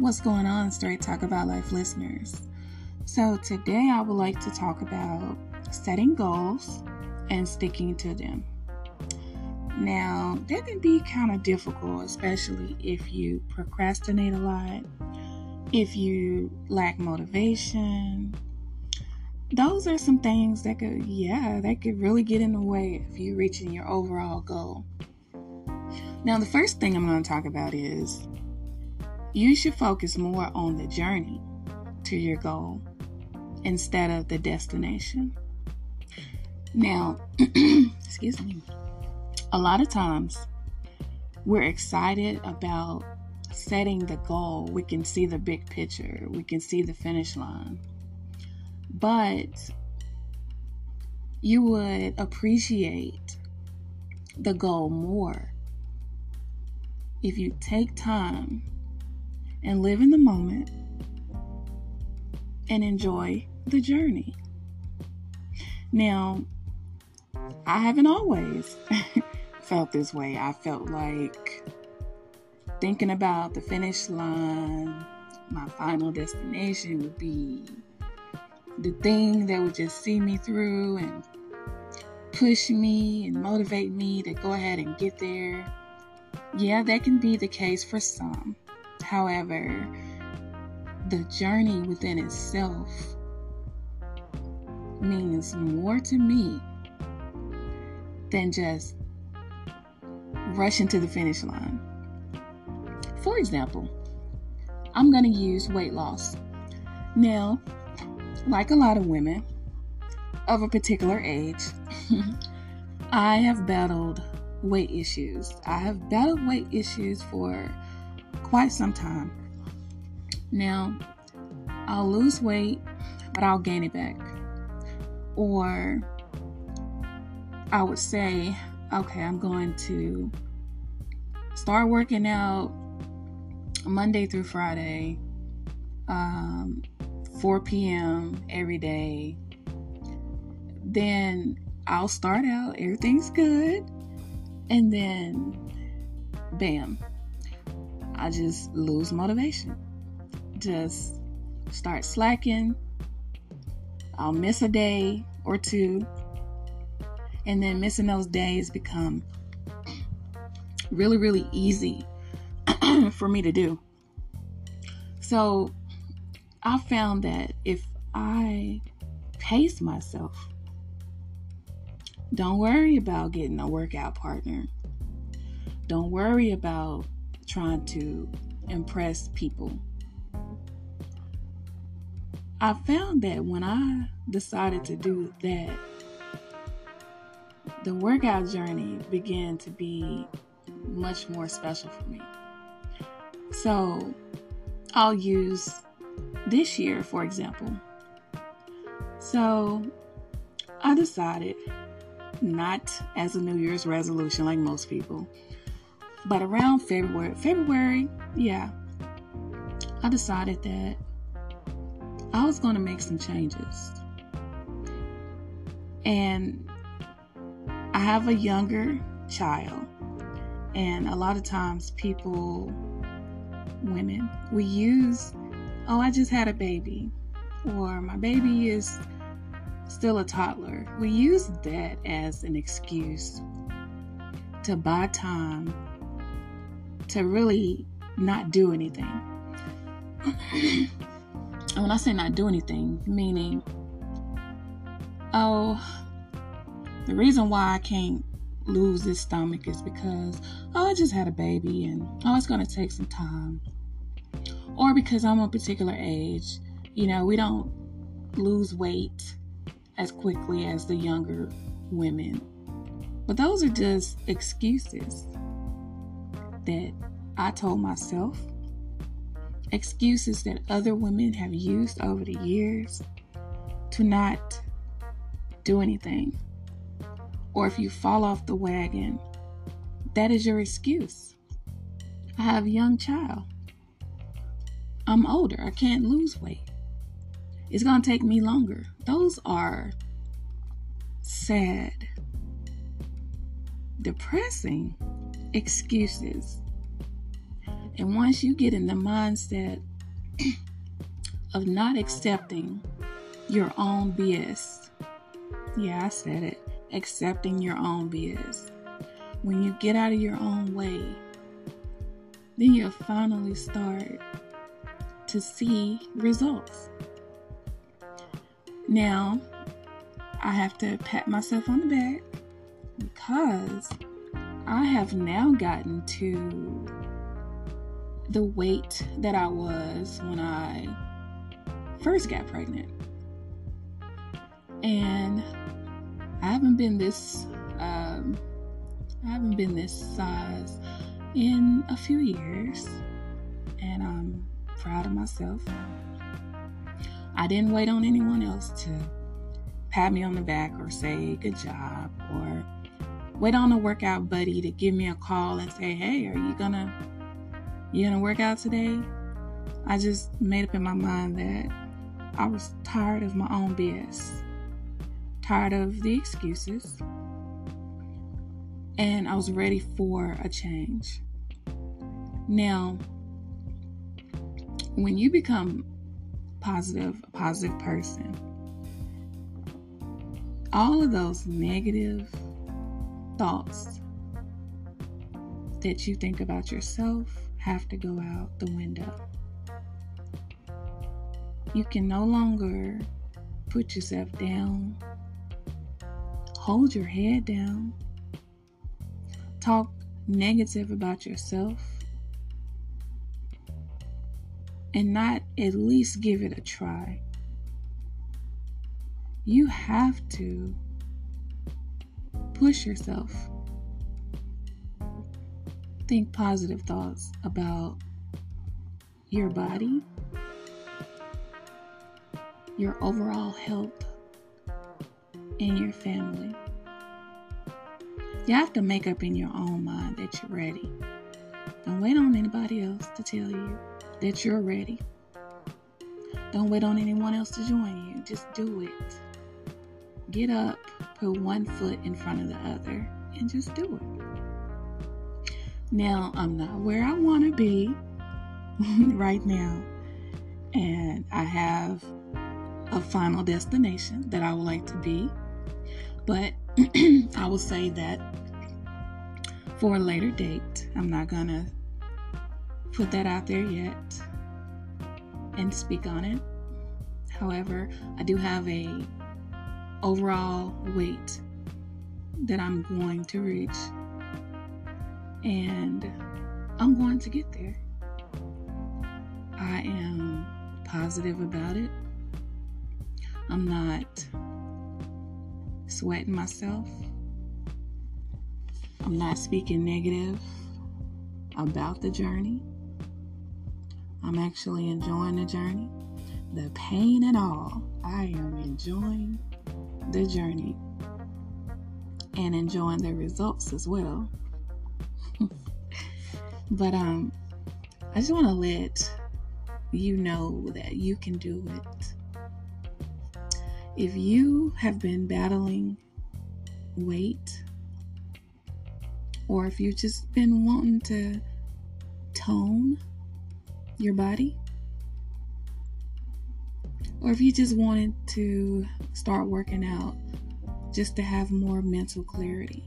What's going on, Straight Talk About Life listeners? So, today I would like to talk about setting goals and sticking to them. Now, that can be kind of difficult, especially if you procrastinate a lot, if you lack motivation. Those are some things that could, yeah, that could really get in the way of you reaching your overall goal. Now, the first thing I'm going to talk about is you should focus more on the journey to your goal instead of the destination. Now, excuse me, a lot of times we're excited about setting the goal. We can see the big picture, we can see the finish line. But you would appreciate the goal more if you take time and live in the moment and enjoy the journey. Now, I haven't always felt this way. I felt like thinking about the finish line, my final destination would be the thing that would just see me through and push me and motivate me to go ahead and get there. Yeah, that can be the case for some. However, the journey within itself means more to me than just rushing to the finish line. For example, I'm going to use weight loss. Now, like a lot of women of a particular age, I have battled weight issues. I have battled weight issues for quite some time. Now, I'll lose weight, but I'll gain it back. Or I would say, okay, I'm going to start working out Monday through Friday, um, 4 p.m. every day. Then I'll start out, everything's good, and then bam, I just lose motivation. Just start slacking. I'll miss a day or two. And then missing those days become really, really easy for me to do. So I found that if I pace myself, don't worry about getting a workout partner. Don't worry about trying to impress people. I found that when I decided to do that, the workout journey began to be much more special for me. So I'll use this year, for example. So I decided, not as a New Year's resolution like most people, but around February, February, yeah, I decided that I was going to make some changes. And I have a younger child, and a lot of times people, women, we use, oh, I just had a baby, or my baby is still a toddler. We use that as an excuse to buy time to really not do anything. and when I say not do anything, meaning, oh, the reason why I can't lose this stomach is because, oh, I just had a baby and, oh, it's going to take some time. Or because I'm a particular age, you know, we don't lose weight as quickly as the younger women. But those are just excuses that I told myself, excuses that other women have used over the years to not do anything. Or if you fall off the wagon, that is your excuse. I have a young child. I'm older. I can't lose weight. It's going to take me longer. Those are sad, depressing excuses. And once you get in the mindset of not accepting your own BS. Yeah, I said it. Accepting your own BS. When you get out of your own way, then you'll finally start to see results. Now, I have to pat myself on the back because I have now gotten to the weight that I was when I first got pregnant. And I haven't been this um, I haven't been this size in a few years, and I'm proud of myself. I didn't wait on anyone else to pat me on the back or say good job or wait on a workout buddy to give me a call and say, "Hey, are you gonna you gonna work out today?" I just made up in my mind that I was tired of my own BS, tired of the excuses, and I was ready for a change. Now, when you become positive, a positive person, all of those negative thoughts that you think about yourself have to go out the window. You can no longer put yourself down, hold your head down, talk negative about yourself, and not at least give it a try. You have to push yourself. Think positive thoughts about your body, your overall health, and your family. You have to make up in your own mind that you're ready. Don't wait on anybody else to tell you that you're ready. Don't wait on anyone else to join you. Just do it. Get up, put one foot in front of the other, and just do it. Now, I'm not where I want to be right now, and I have a final destination that I would like to be, but I will say that for a later date. I'm not gonna put that out there yet and speak on it. However, I do have a overall weight that I'm going to reach and I'm going to get there. I am positive about it. I'm not sweating myself. I'm not speaking negative about the journey. I'm actually enjoying the journey. The pain and all, I am enjoying the journey and enjoying the results as well. but um I just want to let you know that you can do it. If you have been battling weight or if you've just been wanting to tone your body, or if you just wanted to start working out just to have more mental clarity,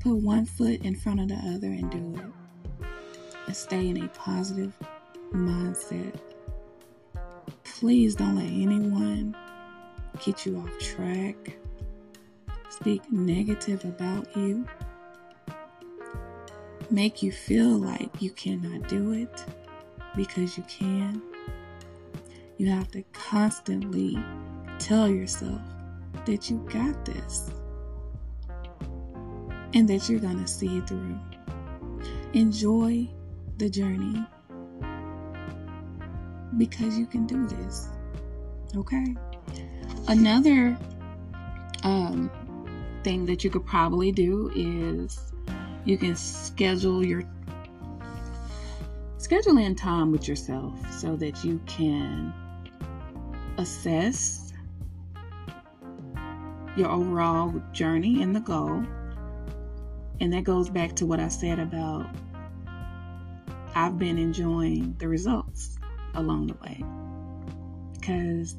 put one foot in front of the other and do it. And stay in a positive mindset. Please don't let anyone get you off track speak negative about you, make you feel like you cannot do it because you can. You have to constantly tell yourself that you got this and that you're going to see it through. Enjoy the journey because you can do this. Okay? Another um, thing that you could probably do is you can schedule your schedule in time with yourself so that you can assess your overall journey and the goal. And that goes back to what I said about I've been enjoying the results along the way because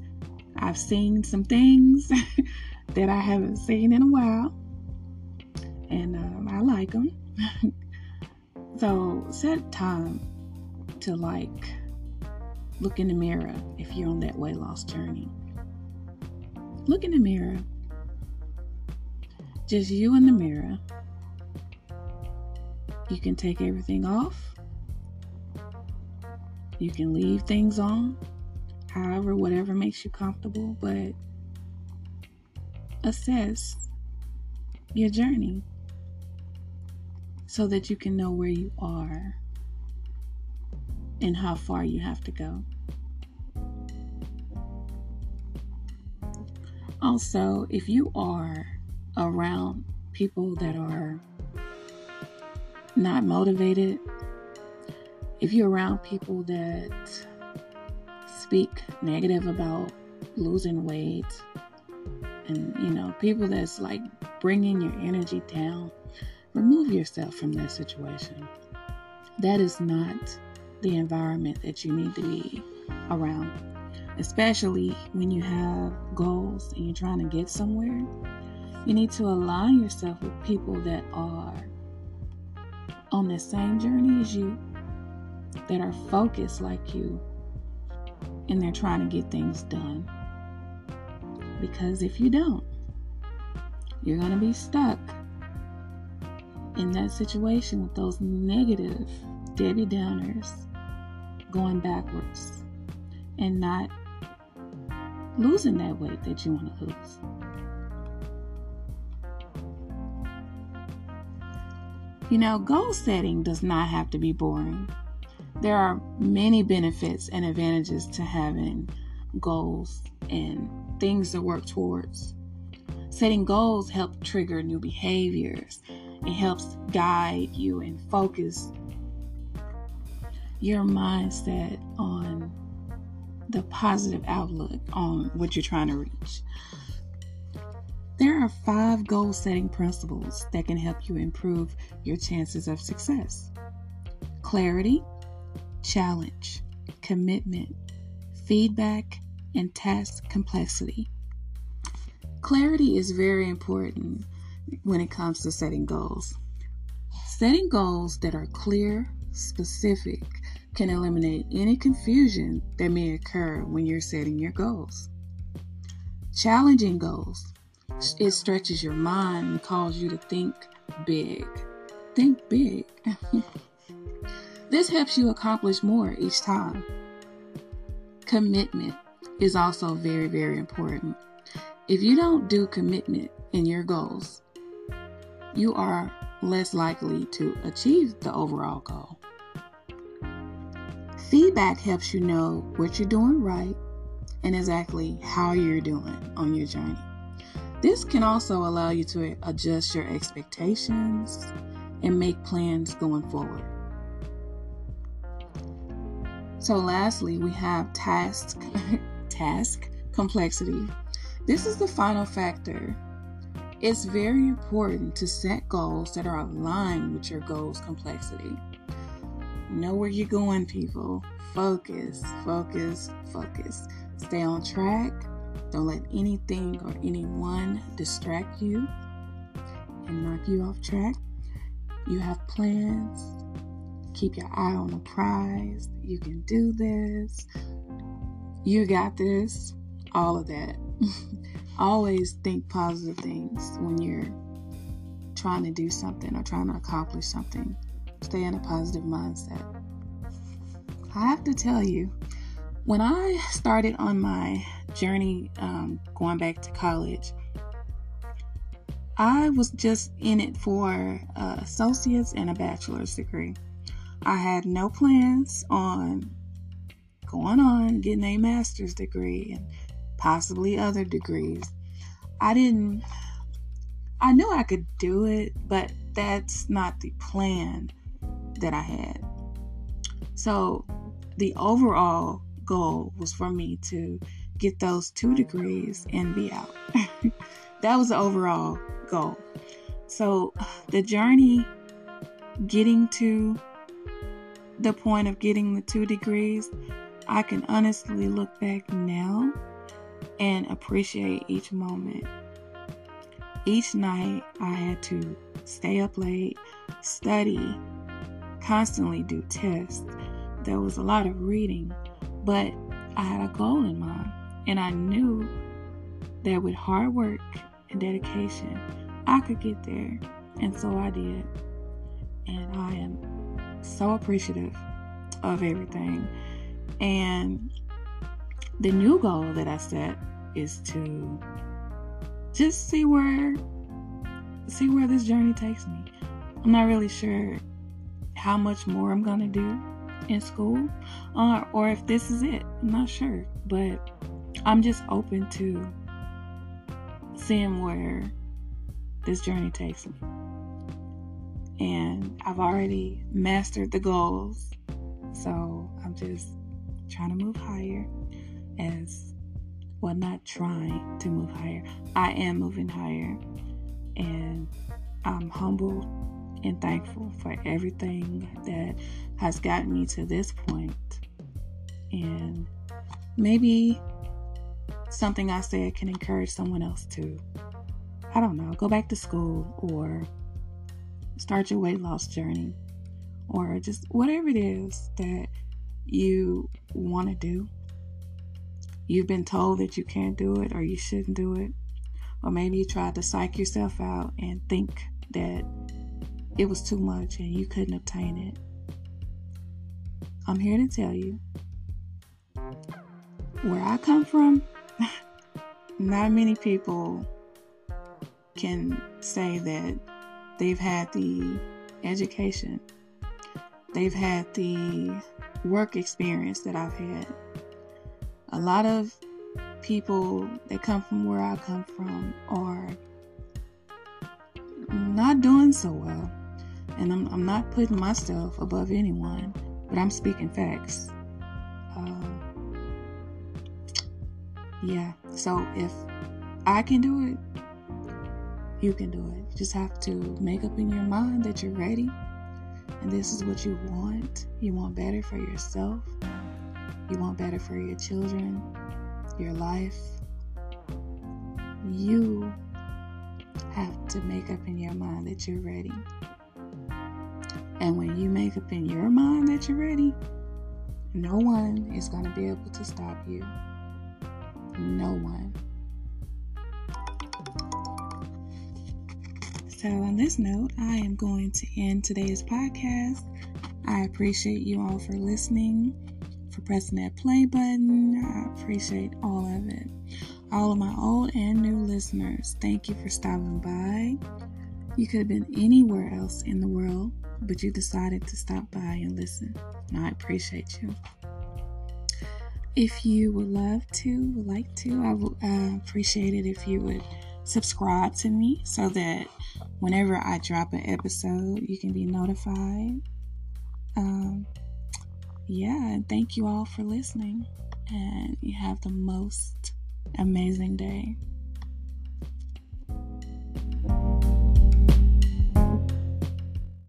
I've seen some things that I haven't seen in a while, and um, I like them. so set time to like look in the mirror if you're on that weight loss journey. Look in the mirror. Just you in the mirror. You can take everything off. You can leave things on. However, whatever makes you comfortable, but assess your journey so that you can know where you are and how far you have to go. Also, if you are around people that are not motivated, if you're around people that speak negative about losing weight and you know people that's like bringing your energy down remove yourself from that situation. That is not the environment that you need to be around especially when you have goals and you're trying to get somewhere you need to align yourself with people that are on the same journey as you that are focused like you and they're trying to get things done. Because if you don't, you're going to be stuck in that situation with those negative Debbie Downers going backwards and not losing that weight that you want to lose. You know, goal setting does not have to be boring. There are many benefits and advantages to having goals and things to work towards. Setting goals help trigger new behaviors. It helps guide you and focus your mindset on the positive outlook on what you're trying to reach. There are five goal setting principles that can help you improve your chances of success clarity, challenge, commitment, feedback, and task complexity. Clarity is very important when it comes to setting goals. Setting goals that are clear, specific, can eliminate any confusion that may occur when you're setting your goals. Challenging goals. It stretches your mind and calls you to think big. Think big. This helps you accomplish more each time. Commitment is also very, very important. If you don't do commitment in your goals, you are less likely to achieve the overall goal. Feedback helps you know what you're doing right and exactly how you're doing on your journey. This can also allow you to adjust your expectations and make plans going forward. So lastly, we have task task complexity. This is the final factor. It's very important to set goals that are aligned with your goals complexity. Know where you're going, people. Focus, focus, focus. Stay on track. Don't let anything or anyone distract you and knock you off track. You have plans, Keep your eye on the prize. You can do this. You got this. All of that. Always think positive things when you're trying to do something or trying to accomplish something. Stay in a positive mindset. I have to tell you, when I started on my journey um, going back to college, I was just in it for associate's and a bachelor's degree. I had no plans on going on getting a master's degree and possibly other degrees. I didn't, I knew I could do it, but that's not the plan that I had. So the overall goal was for me to get those two degrees and be out. that was the overall goal. So the journey getting to the point of getting the two degrees, I can honestly look back now and appreciate each moment. Each night, I had to stay up late, study, constantly do tests. There was a lot of reading, but I had a goal in mind, and I knew that with hard work and dedication, I could get there. And so I did. And I am so appreciative of everything. And the new goal that I set is to just see where see where this journey takes me. I'm not really sure how much more I'm gonna do in school, uh, or if this is it. I'm not sure, but I'm just open to seeing where this journey takes me. And I've already mastered the goals, so I'm just trying to move higher as well, not trying to move higher. I am moving higher, and I'm humble and thankful for everything that has gotten me to this point. And maybe something I said can encourage someone else to, I don't know, go back to school or start your weight loss journey or just whatever it is that you want to do. You've been told that you can't do it or you shouldn't do it. Or maybe you tried to psych yourself out and think that it was too much and you couldn't obtain it. I'm here to tell you where I come from, not many people can say that they've had the education, they've had the work experience that I've had. A lot of people that come from where I come from are not doing so well. And I'm, I'm not putting myself above anyone, but I'm speaking facts. Uh, yeah, so if I can do it, you can do it. You just have to make up in your mind that you're ready and this is what you want. You want better for yourself, you want better for your children, your life. You have to make up in your mind that you're ready. And when you make up in your mind that you're ready, no one is going to be able to stop you. No one. So, on this note, I am going to end today's podcast. I appreciate you all for listening, for pressing that play button. I appreciate all of it. All of my old and new listeners, thank you for stopping by. You could have been anywhere else in the world, but you decided to stop by and listen. And I appreciate you. If you would love to, would like to, I would uh, appreciate it if you would subscribe to me so that whenever I drop an episode, you can be notified. Um, yeah, and thank you all for listening. And you have the most amazing day.